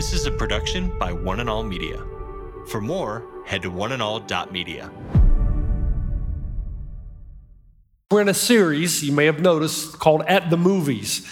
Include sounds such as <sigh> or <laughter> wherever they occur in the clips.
This is a production by One and All Media. For more, head to oneandall.media. We're in a series, you may have noticed, called At the Movies.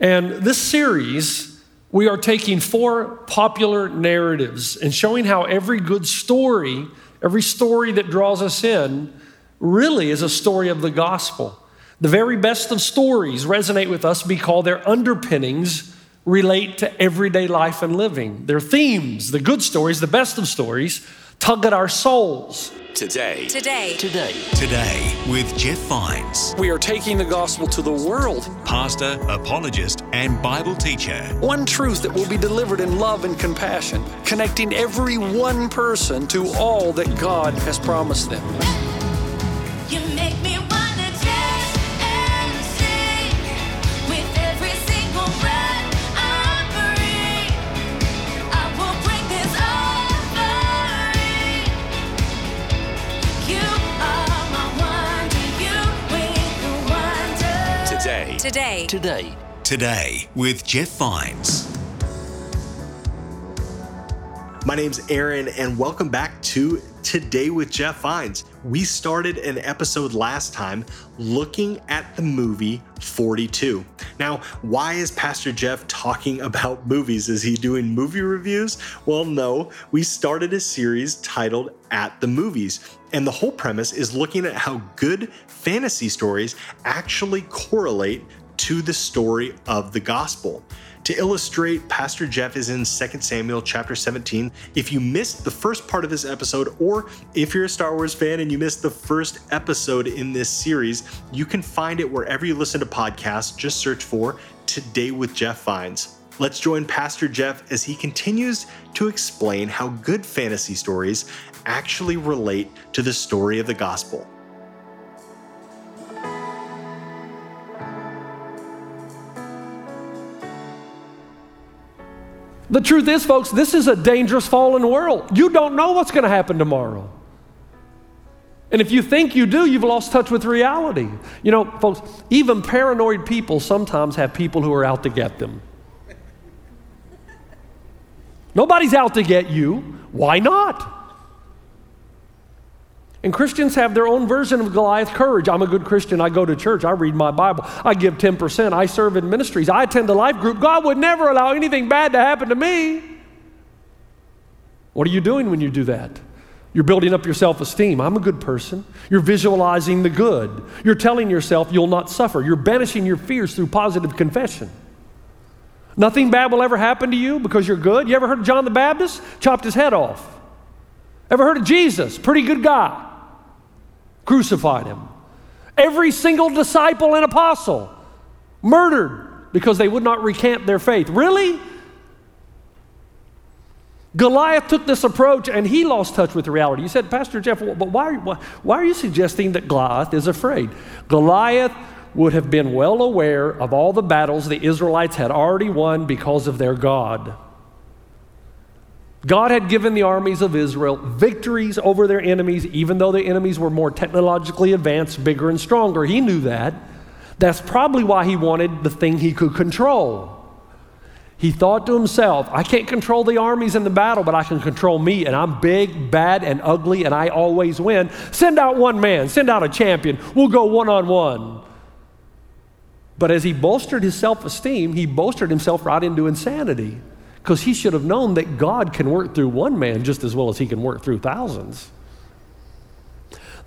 And this series, we are taking four popular narratives and showing how every good story, every story that draws us in, really is a story of the gospel. The very best of stories resonate with us because their underpinnings relate to everyday life and living. Their themes, the good stories, the best of stories, tug at our souls. Today. Today. Today. Today with Jeff Vines, We are taking the gospel to the world. pastor, apologist, and Bible teacher. One truth that will be delivered in love and compassion, connecting every one person to all that God has promised them. Today. Today. Today. Today with Jeff Vines. My name's Aaron, and welcome back to Today with Jeff Vines. We started an episode last time looking at the movie 42. Now, why is Pastor Jeff talking <laughs> about movies? Is he doing movie reviews? Well, no. We started a series titled At the Movies, and the whole premise is looking at how good fantasy stories actually correlate to the story of the gospel. To illustrate, Pastor Jeff is in 2 Samuel chapter 17. If you missed the first part of this episode, or if you're a Star Wars fan and you missed the first episode in this series, you can find it wherever you listen to podcasts. Just search for Today with Jeff Vines. Let's join Pastor Jeff as he continues to explain how good fantasy stories actually relate to the story of the gospel. The truth is, folks, this is a dangerous fallen world. You don't know what's going to happen tomorrow. And if you think you do, you've lost touch with reality. You know, folks, even paranoid people sometimes have people who are out to get them. Nobody's out to get you. Why not? And Christians have their own version of Goliath courage. I'm a good Christian. I go to church. I read my Bible. I give 10%. I serve in ministries. I attend a life group. God would never allow anything bad to happen to me. What are you doing when you do that? You're building up your self esteem. I'm a good person. You're visualizing the good. You're telling yourself you'll not suffer. You're banishing your fears through positive confession. Nothing bad will ever happen to you because you're good. You ever heard of John the Baptist? Chopped his head off. Ever heard of Jesus? Pretty good guy. Crucified him. Every single disciple and apostle murdered because they would not recant their faith. Really? Goliath took this approach and he lost touch with reality. You said, Pastor Jeff, but why, why, why are you suggesting that Goliath is afraid? Goliath would have been well aware of all the battles the Israelites had already won because of their God. God had given the armies of Israel victories over their enemies, even though the enemies were more technologically advanced, bigger, and stronger. He knew that. That's probably why he wanted the thing he could control. He thought to himself, I can't control the armies in the battle, but I can control me, and I'm big, bad, and ugly, and I always win. Send out one man, send out a champion. We'll go one on one. But as he bolstered his self esteem, he bolstered himself right into insanity because he should have known that God can work through one man just as well as he can work through thousands.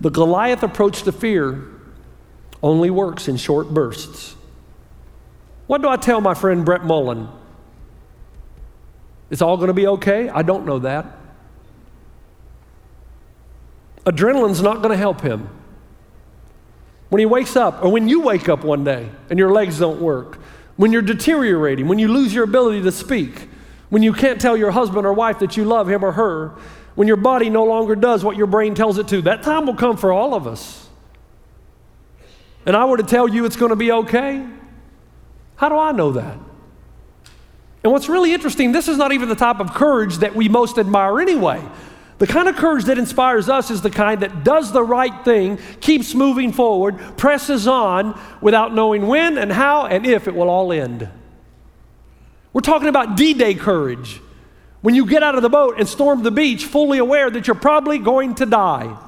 The Goliath approach to fear only works in short bursts. What do I tell my friend Brett Mullen? It's all going to be okay? I don't know that. Adrenaline's not going to help him. When he wakes up, or when you wake up one day and your legs don't work, when you're deteriorating, when you lose your ability to speak, when you can't tell your husband or wife that you love him or her, when your body no longer does what your brain tells it to, that time will come for all of us. And I were to tell you it's going to be okay, how do I know that? And what's really interesting, this is not even the type of courage that we most admire anyway. The kind of courage that inspires us is the kind that does the right thing, keeps moving forward, presses on without knowing when and how and if it will all end. We're talking about D Day courage. when you get out of the boat and storm the beach fully aware that you're probably going to die.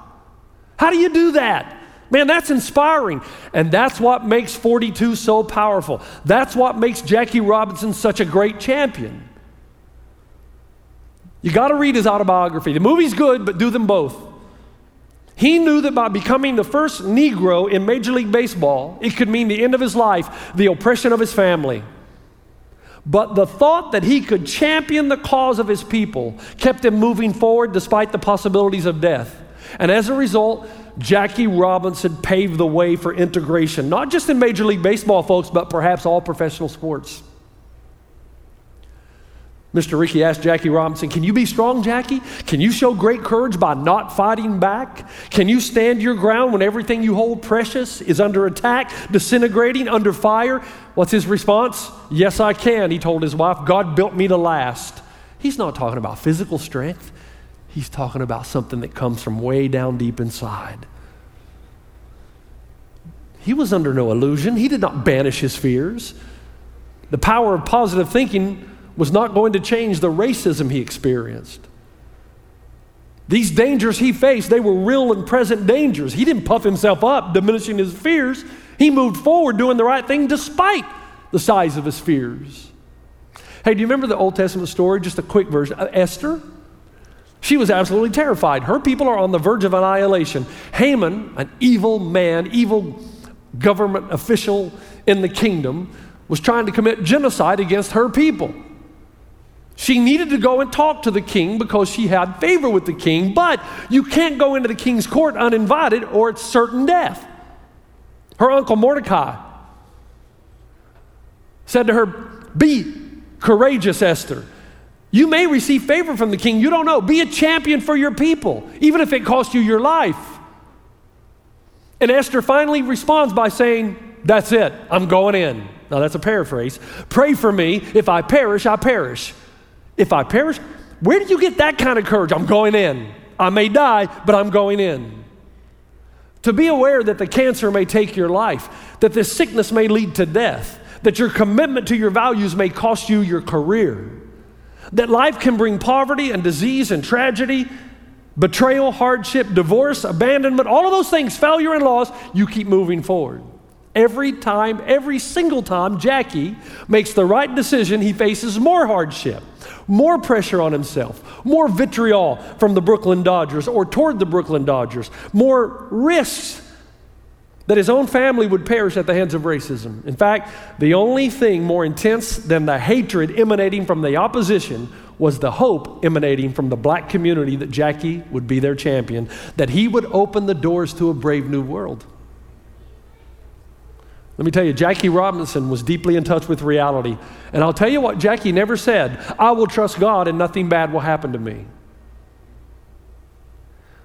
How do you do that? Man, that's inspiring. And that's what makes 42 so powerful. That's what makes Jackie Robinson such a great champion. You got to read his autobiography. The movie's good, but do them both. He knew that by becoming the first Negro in Major League Baseball, it could mean the end of his life, the oppression of his family. But the thought that he could champion the cause of his people kept him moving forward despite the possibilities of death. And as a result, Jackie Robinson paved the way for integration, not just in Major League Baseball, folks, but perhaps all professional sports. Mr. Rickey asked Jackie Robinson, Can you be strong, Jackie? Can you show great courage by not fighting back? Can you stand your ground when everything you hold precious is under attack, disintegrating, under fire? What's his response? Yes, I can, he told his wife. God built me to last. He's not talking about physical strength, he's talking about something that comes from way down deep inside. He was under no illusion, he did not banish his fears. The power of positive thinking was not going to change the racism he experienced. These dangers he faced, they were real and present dangers. He didn't puff himself up, diminishing his fears. He moved forward doing the right thing despite the size of his fears. Hey, do you remember the Old Testament story? Just a quick version. Uh, Esther? She was absolutely terrified. Her people are on the verge of annihilation. Haman, an evil man, evil government official in the kingdom, was trying to commit genocide against her people. She needed to go and talk to the king because she had favor with the king, but you can't go into the king's court uninvited or it's certain death. Her uncle Mordecai said to her, Be courageous, Esther. You may receive favor from the king. You don't know. Be a champion for your people, even if it costs you your life. And Esther finally responds by saying, That's it. I'm going in. Now, that's a paraphrase. Pray for me. If I perish, I perish. If I perish, where did you get that kind of courage? I'm going in. I may die, but I'm going in. To be aware that the cancer may take your life, that this sickness may lead to death, that your commitment to your values may cost you your career, that life can bring poverty and disease and tragedy, betrayal, hardship, divorce, abandonment, all of those things, failure and loss, you keep moving forward. Every time, every single time Jackie makes the right decision, he faces more hardship, more pressure on himself, more vitriol from the Brooklyn Dodgers or toward the Brooklyn Dodgers, more risks that his own family would perish at the hands of racism. In fact, the only thing more intense than the hatred emanating from the opposition was the hope emanating from the black community that Jackie would be their champion, that he would open the doors to a brave new world. Let me tell you, Jackie Robinson was deeply in touch with reality. And I'll tell you what Jackie never said I will trust God and nothing bad will happen to me.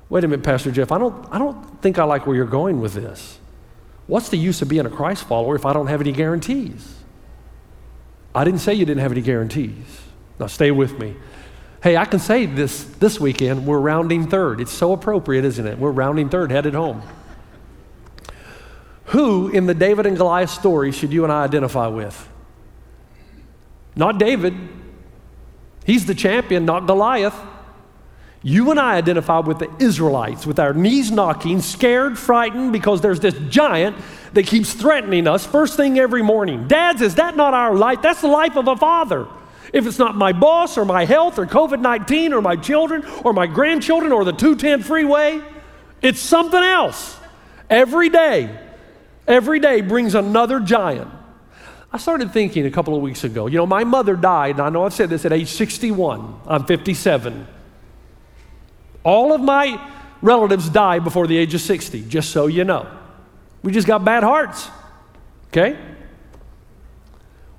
Wait a minute, Pastor Jeff, I don't, I don't think I like where you're going with this. What's the use of being a Christ follower if I don't have any guarantees? I didn't say you didn't have any guarantees. Now, stay with me. Hey, I can say this this weekend, we're rounding third. It's so appropriate, isn't it? We're rounding third, headed home. Who in the David and Goliath story should you and I identify with? Not David. He's the champion, not Goliath. You and I identify with the Israelites, with our knees knocking, scared, frightened, because there's this giant that keeps threatening us first thing every morning. Dads, is that not our life? That's the life of a father. If it's not my boss or my health or COVID 19 or my children or my grandchildren or the 210 freeway, it's something else. Every day, every day brings another giant. I started thinking a couple of weeks ago, you know, my mother died, and I know I've said this at age 61. I'm 57. All of my relatives died before the age of 60, just so you know. We just got bad hearts, okay?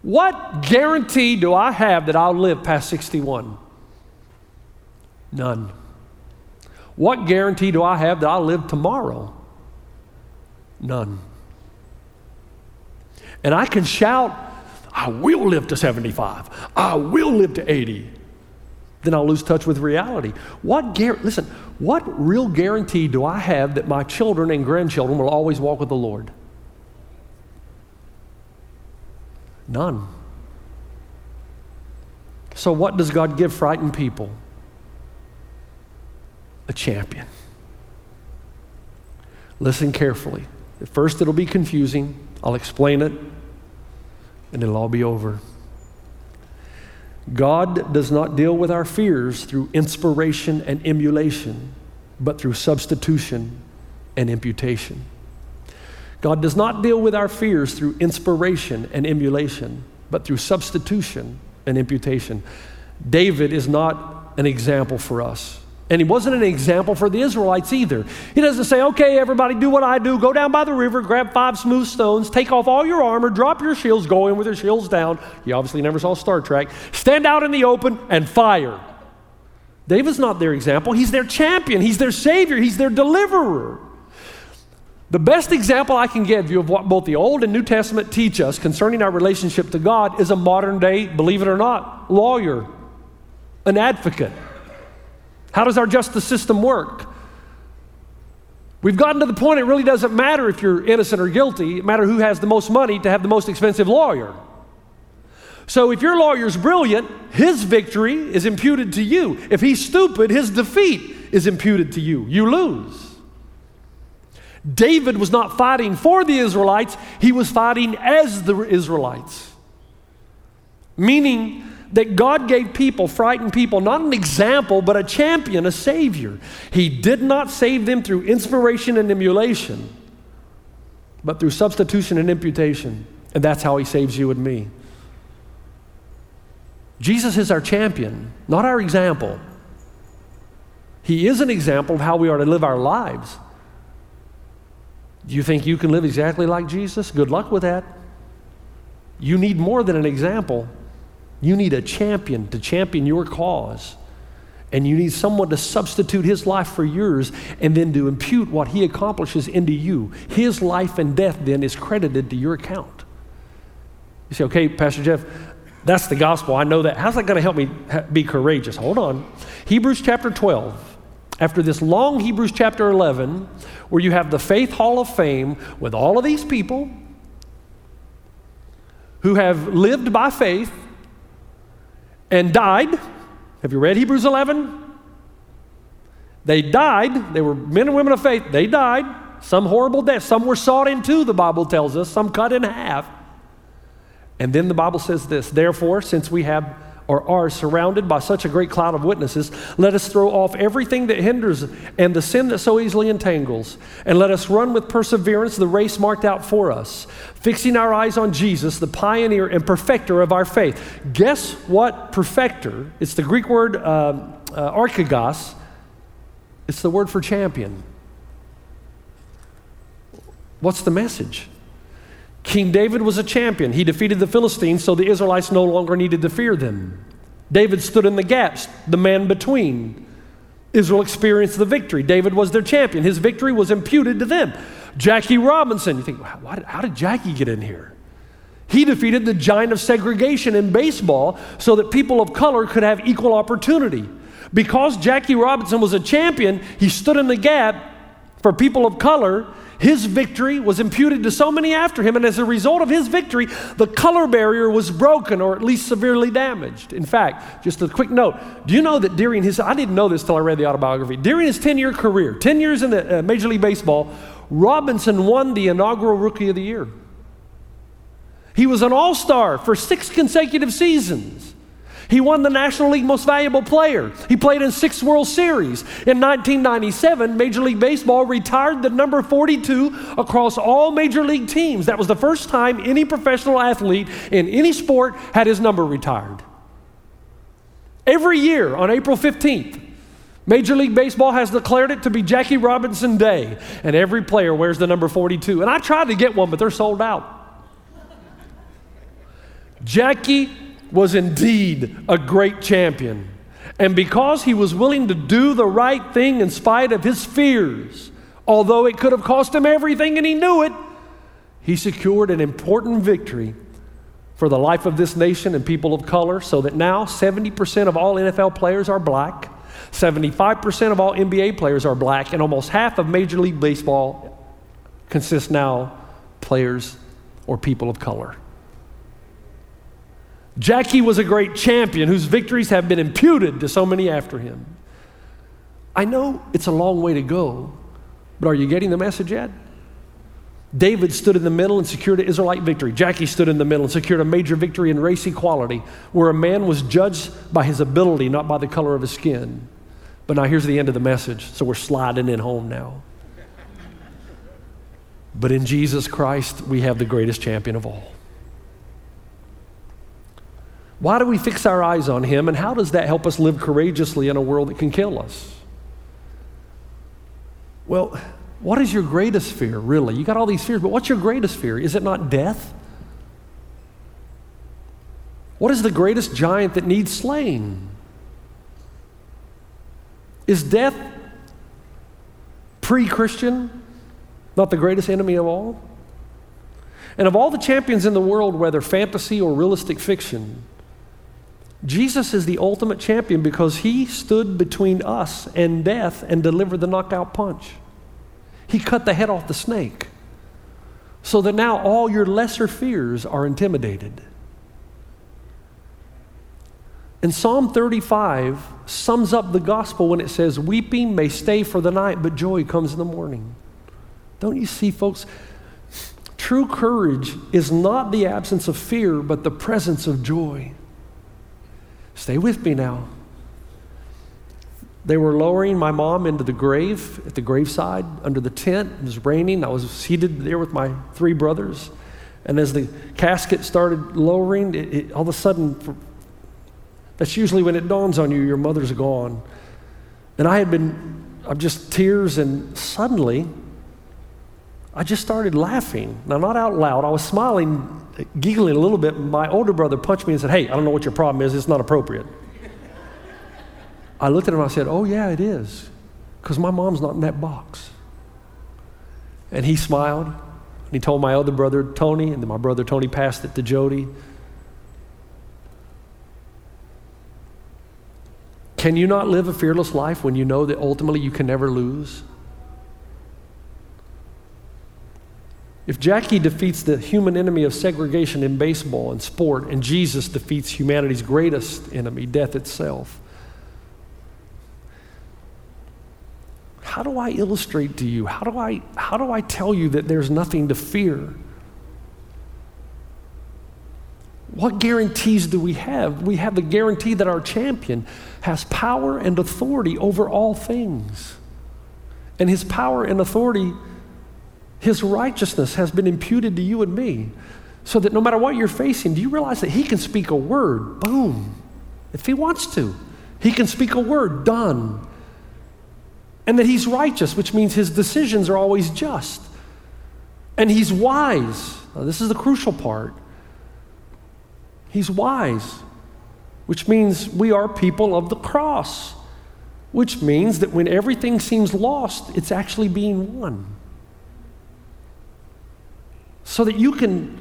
What guarantee do I have that I'll live past 61? None. What guarantee do I have that I'll live tomorrow? None. And I can shout, I will live to 75. I will live to 80. Then I'll lose touch with reality. What gar- listen, what real guarantee do I have that my children and grandchildren will always walk with the Lord? None. So, what does God give frightened people? A champion. Listen carefully. At first, it'll be confusing. I'll explain it, and it'll all be over. God does not deal with our fears through inspiration and emulation, but through substitution and imputation. God does not deal with our fears through inspiration and emulation, but through substitution and imputation. David is not an example for us. And he wasn't an example for the Israelites either. He doesn't say, okay, everybody, do what I do. Go down by the river, grab five smooth stones, take off all your armor, drop your shields, go in with your shields down. You obviously never saw Star Trek. Stand out in the open and fire. David's not their example. He's their champion, he's their savior, he's their deliverer. The best example I can give you of what both the Old and New Testament teach us concerning our relationship to God is a modern day, believe it or not, lawyer, an advocate. How does our justice system work? We've gotten to the point it really doesn't matter if you're innocent or guilty, it matters who has the most money to have the most expensive lawyer. So if your lawyer's brilliant, his victory is imputed to you. If he's stupid, his defeat is imputed to you. You lose. David was not fighting for the Israelites, he was fighting as the Israelites. Meaning that God gave people, frightened people, not an example, but a champion, a savior. He did not save them through inspiration and emulation, but through substitution and imputation. And that's how he saves you and me. Jesus is our champion, not our example. He is an example of how we are to live our lives. Do you think you can live exactly like Jesus? Good luck with that. You need more than an example. You need a champion to champion your cause. And you need someone to substitute his life for yours and then to impute what he accomplishes into you. His life and death then is credited to your account. You say, okay, Pastor Jeff, that's the gospel. I know that. How's that going to help me be courageous? Hold on. Hebrews chapter 12. After this long Hebrews chapter 11, where you have the Faith Hall of Fame with all of these people who have lived by faith and died. Have you read Hebrews 11? They died. They were men and women of faith. They died. Some horrible death. Some were sawed in two, the Bible tells us, some cut in half. And then the Bible says this Therefore, since we have or are surrounded by such a great cloud of witnesses, let us throw off everything that hinders and the sin that so easily entangles, and let us run with perseverance the race marked out for us, fixing our eyes on Jesus, the pioneer and perfecter of our faith. Guess what perfecter? It's the Greek word uh, uh, archegos, it's the word for champion. What's the message? King David was a champion. He defeated the Philistines, so the Israelites no longer needed to fear them. David stood in the gaps, the man between. Israel experienced the victory. David was their champion. His victory was imputed to them. Jackie Robinson, you think, how, did Jackie get in here? He defeated the giant of segregation in baseball so that people of color could have equal opportunity. Because Jackie Robinson was a champion, he stood in the gap for people of color his victory was imputed to so many after him, and as a result of his victory, the color barrier was broken or at least severely damaged. In fact, just a quick note do you know that during his, I didn't know this till I read the autobiography, during his 10 year career, 10 years in the uh, Major League Baseball, Robinson won the inaugural Rookie of the Year. He was an all star for six consecutive seasons. He won the National League Most Valuable Player. He played in six World Series. In 1997, Major League Baseball retired the number 42 across all Major League teams. That was the first time any professional athlete in any sport had his number retired. Every year on April 15th, Major League Baseball has declared it to be Jackie Robinson Day, and every player wears the number 42. And I tried to get one, but they're sold out. Jackie was indeed a great champion. And because he was willing to do the right thing in spite of his fears, although it could have cost him everything and he knew it, he secured an important victory for the life of this nation and people of color so that now 70% of all NFL players are black, 75% of all NBA players are black, and almost half of Major League Baseball consists now players or people of color. Jackie was a great champion whose victories have been imputed to so many after him. I know it's a long way to go, but are you getting the message yet? David stood in the middle and secured an Israelite victory. Jackie stood in the middle and secured a major victory in race equality, where a man was judged by his ability, not by the color of his skin. But now here's the end of the message, so we're sliding in home now. But in Jesus Christ, we have the greatest champion of all. Why do we fix our eyes on him, and how does that help us live courageously in a world that can kill us? Well, what is your greatest fear, really? You got all these fears, but what's your greatest fear? Is it not death? What is the greatest giant that needs slaying? Is death pre Christian not the greatest enemy of all? And of all the champions in the world, whether fantasy or realistic fiction, Jesus is the ultimate champion because he stood between us and death and delivered the knockout punch. He cut the head off the snake so that now all your lesser fears are intimidated. And Psalm 35 sums up the gospel when it says, Weeping may stay for the night, but joy comes in the morning. Don't you see, folks? True courage is not the absence of fear, but the presence of joy. Stay with me now. They were lowering my mom into the grave at the graveside under the tent. It was raining. I was seated there with my three brothers. And as the casket started lowering, it, it, all of a sudden, for, that's usually when it dawns on you, your mother's gone. And I had been, I'm just tears, and suddenly, I just started laughing. Now, not out loud. I was smiling, giggling a little bit. My older brother punched me and said, Hey, I don't know what your problem is. It's not appropriate. I looked at him and I said, Oh, yeah, it is. Because my mom's not in that box. And he smiled. And he told my other brother, Tony, and then my brother Tony passed it to Jody. Can you not live a fearless life when you know that ultimately you can never lose? If Jackie defeats the human enemy of segregation in baseball and sport, and Jesus defeats humanity's greatest enemy, death itself, how do I illustrate to you? How do I, how do I tell you that there's nothing to fear? What guarantees do we have? We have the guarantee that our champion has power and authority over all things. And his power and authority his righteousness has been imputed to you and me. So that no matter what you're facing, do you realize that He can speak a word? Boom. If He wants to, He can speak a word, done. And that He's righteous, which means His decisions are always just. And He's wise. Now, this is the crucial part. He's wise, which means we are people of the cross, which means that when everything seems lost, it's actually being won so that you can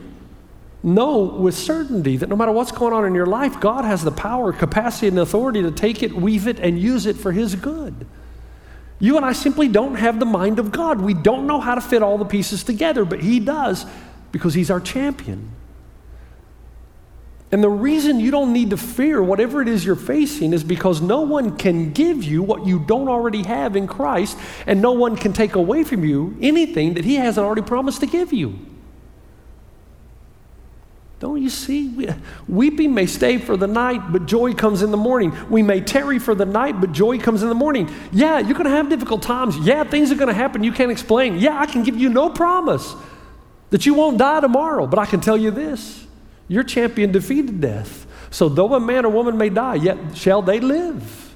know with certainty that no matter what's going on in your life, God has the power, capacity, and authority to take it, weave it, and use it for His good. You and I simply don't have the mind of God. We don't know how to fit all the pieces together, but He does because He's our champion. And the reason you don't need to fear whatever it is you're facing is because no one can give you what you don't already have in Christ, and no one can take away from you anything that He hasn't already promised to give you. Don't you see? Weeping may stay for the night, but joy comes in the morning. We may tarry for the night, but joy comes in the morning. Yeah, you're going to have difficult times. Yeah, things are going to happen you can't explain. Yeah, I can give you no promise that you won't die tomorrow, but I can tell you this your champion defeated death. So though a man or woman may die, yet shall they live.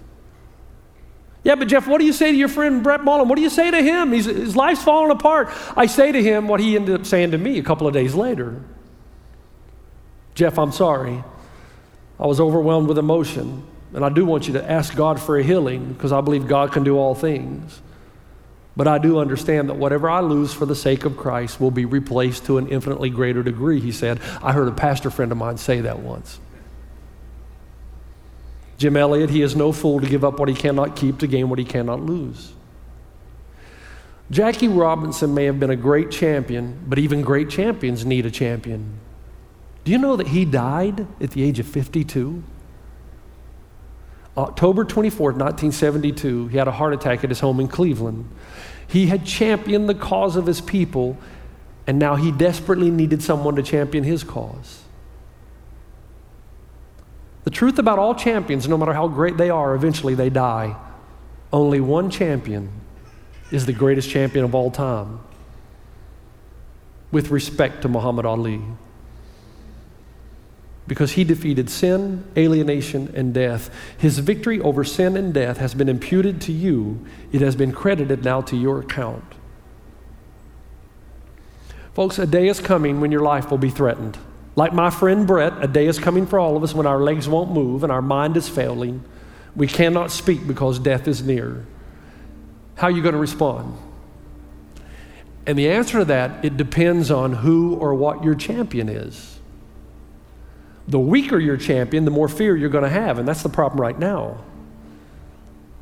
Yeah, but Jeff, what do you say to your friend Brett Mullen? What do you say to him? He's, his life's falling apart. I say to him what he ended up saying to me a couple of days later. Jeff, I'm sorry. I was overwhelmed with emotion. And I do want you to ask God for a healing because I believe God can do all things. But I do understand that whatever I lose for the sake of Christ will be replaced to an infinitely greater degree, he said. I heard a pastor friend of mine say that once. Jim Elliot, he is no fool to give up what he cannot keep to gain what he cannot lose. Jackie Robinson may have been a great champion, but even great champions need a champion. Do you know that he died at the age of 52? October 24th, 1972, he had a heart attack at his home in Cleveland. He had championed the cause of his people, and now he desperately needed someone to champion his cause. The truth about all champions, no matter how great they are, eventually they die. Only one champion is the greatest champion of all time, with respect to Muhammad Ali. Because he defeated sin, alienation, and death. His victory over sin and death has been imputed to you, it has been credited now to your account. Folks, a day is coming when your life will be threatened. Like my friend Brett, a day is coming for all of us when our legs won't move and our mind is failing. We cannot speak because death is near. How are you going to respond? And the answer to that, it depends on who or what your champion is. The weaker your champion, the more fear you're going to have, and that's the problem right now.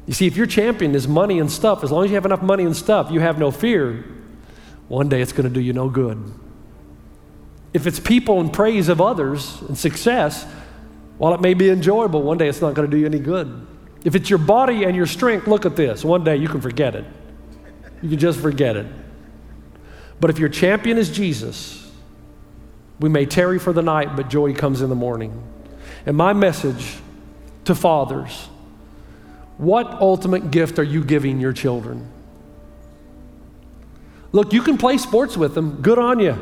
You see, if your champion is money and stuff, as long as you have enough money and stuff, you have no fear, one day it's going to do you no good. If it's people and praise of others and success, while it may be enjoyable, one day it's not going to do you any good. If it's your body and your strength, look at this. One day you can forget it. You can just forget it. But if your champion is Jesus, we may tarry for the night, but joy comes in the morning. And my message to fathers what ultimate gift are you giving your children? Look, you can play sports with them. Good on you.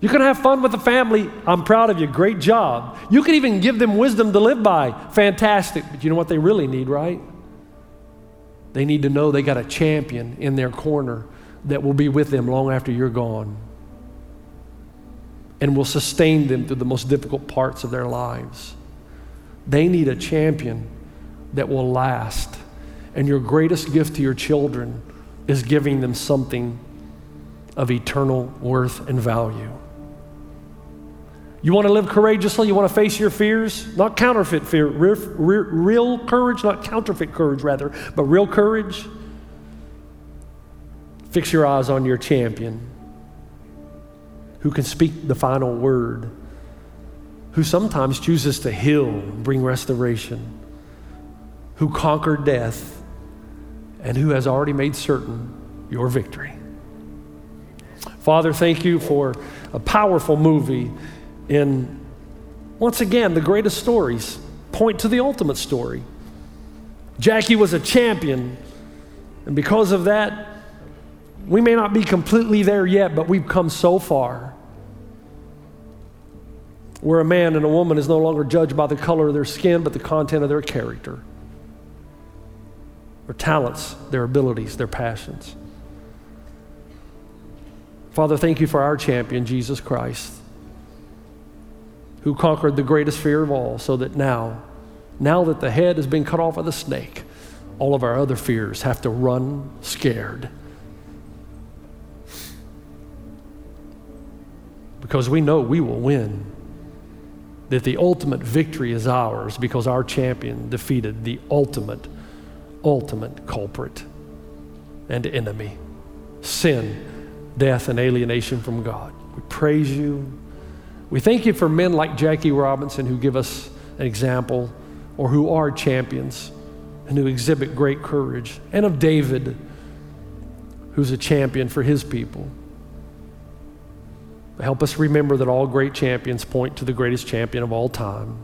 You can have fun with the family. I'm proud of you. Great job. You can even give them wisdom to live by. Fantastic. But you know what they really need, right? They need to know they got a champion in their corner that will be with them long after you're gone and will sustain them through the most difficult parts of their lives. They need a champion that will last. And your greatest gift to your children is giving them something of eternal worth and value. You want to live courageously? You want to face your fears? Not counterfeit fear, real, real, courage, not counterfeit courage, rather, but real courage. Fix your eyes on your champion who can speak the final word, who sometimes chooses to heal, bring restoration, who conquered death, and who has already made certain your victory. Father, thank you for a powerful movie in, once again, the greatest stories point to the ultimate story. Jackie was a champion, and because of that, we may not be completely there yet, but we've come so far. Where a man and a woman is no longer judged by the color of their skin, but the content of their character, their talents, their abilities, their passions. Father, thank you for our champion, Jesus Christ, who conquered the greatest fear of all, so that now, now that the head has been cut off of the snake, all of our other fears have to run scared. Because we know we will win. That the ultimate victory is ours because our champion defeated the ultimate, ultimate culprit and enemy sin death and alienation from God. We praise you. We thank you for men like Jackie Robinson who give us an example or who are champions and who exhibit great courage, and of David, who's a champion for his people. Help us remember that all great champions point to the greatest champion of all time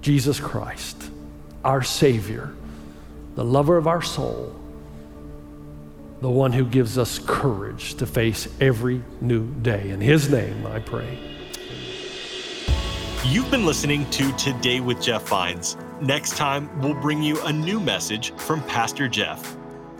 Jesus Christ, our Savior, the lover of our soul the one who gives us courage to face every new day. In his name, I pray. You've been listening to Today with Jeff Vines. Next time, we'll bring you a new message from Pastor Jeff.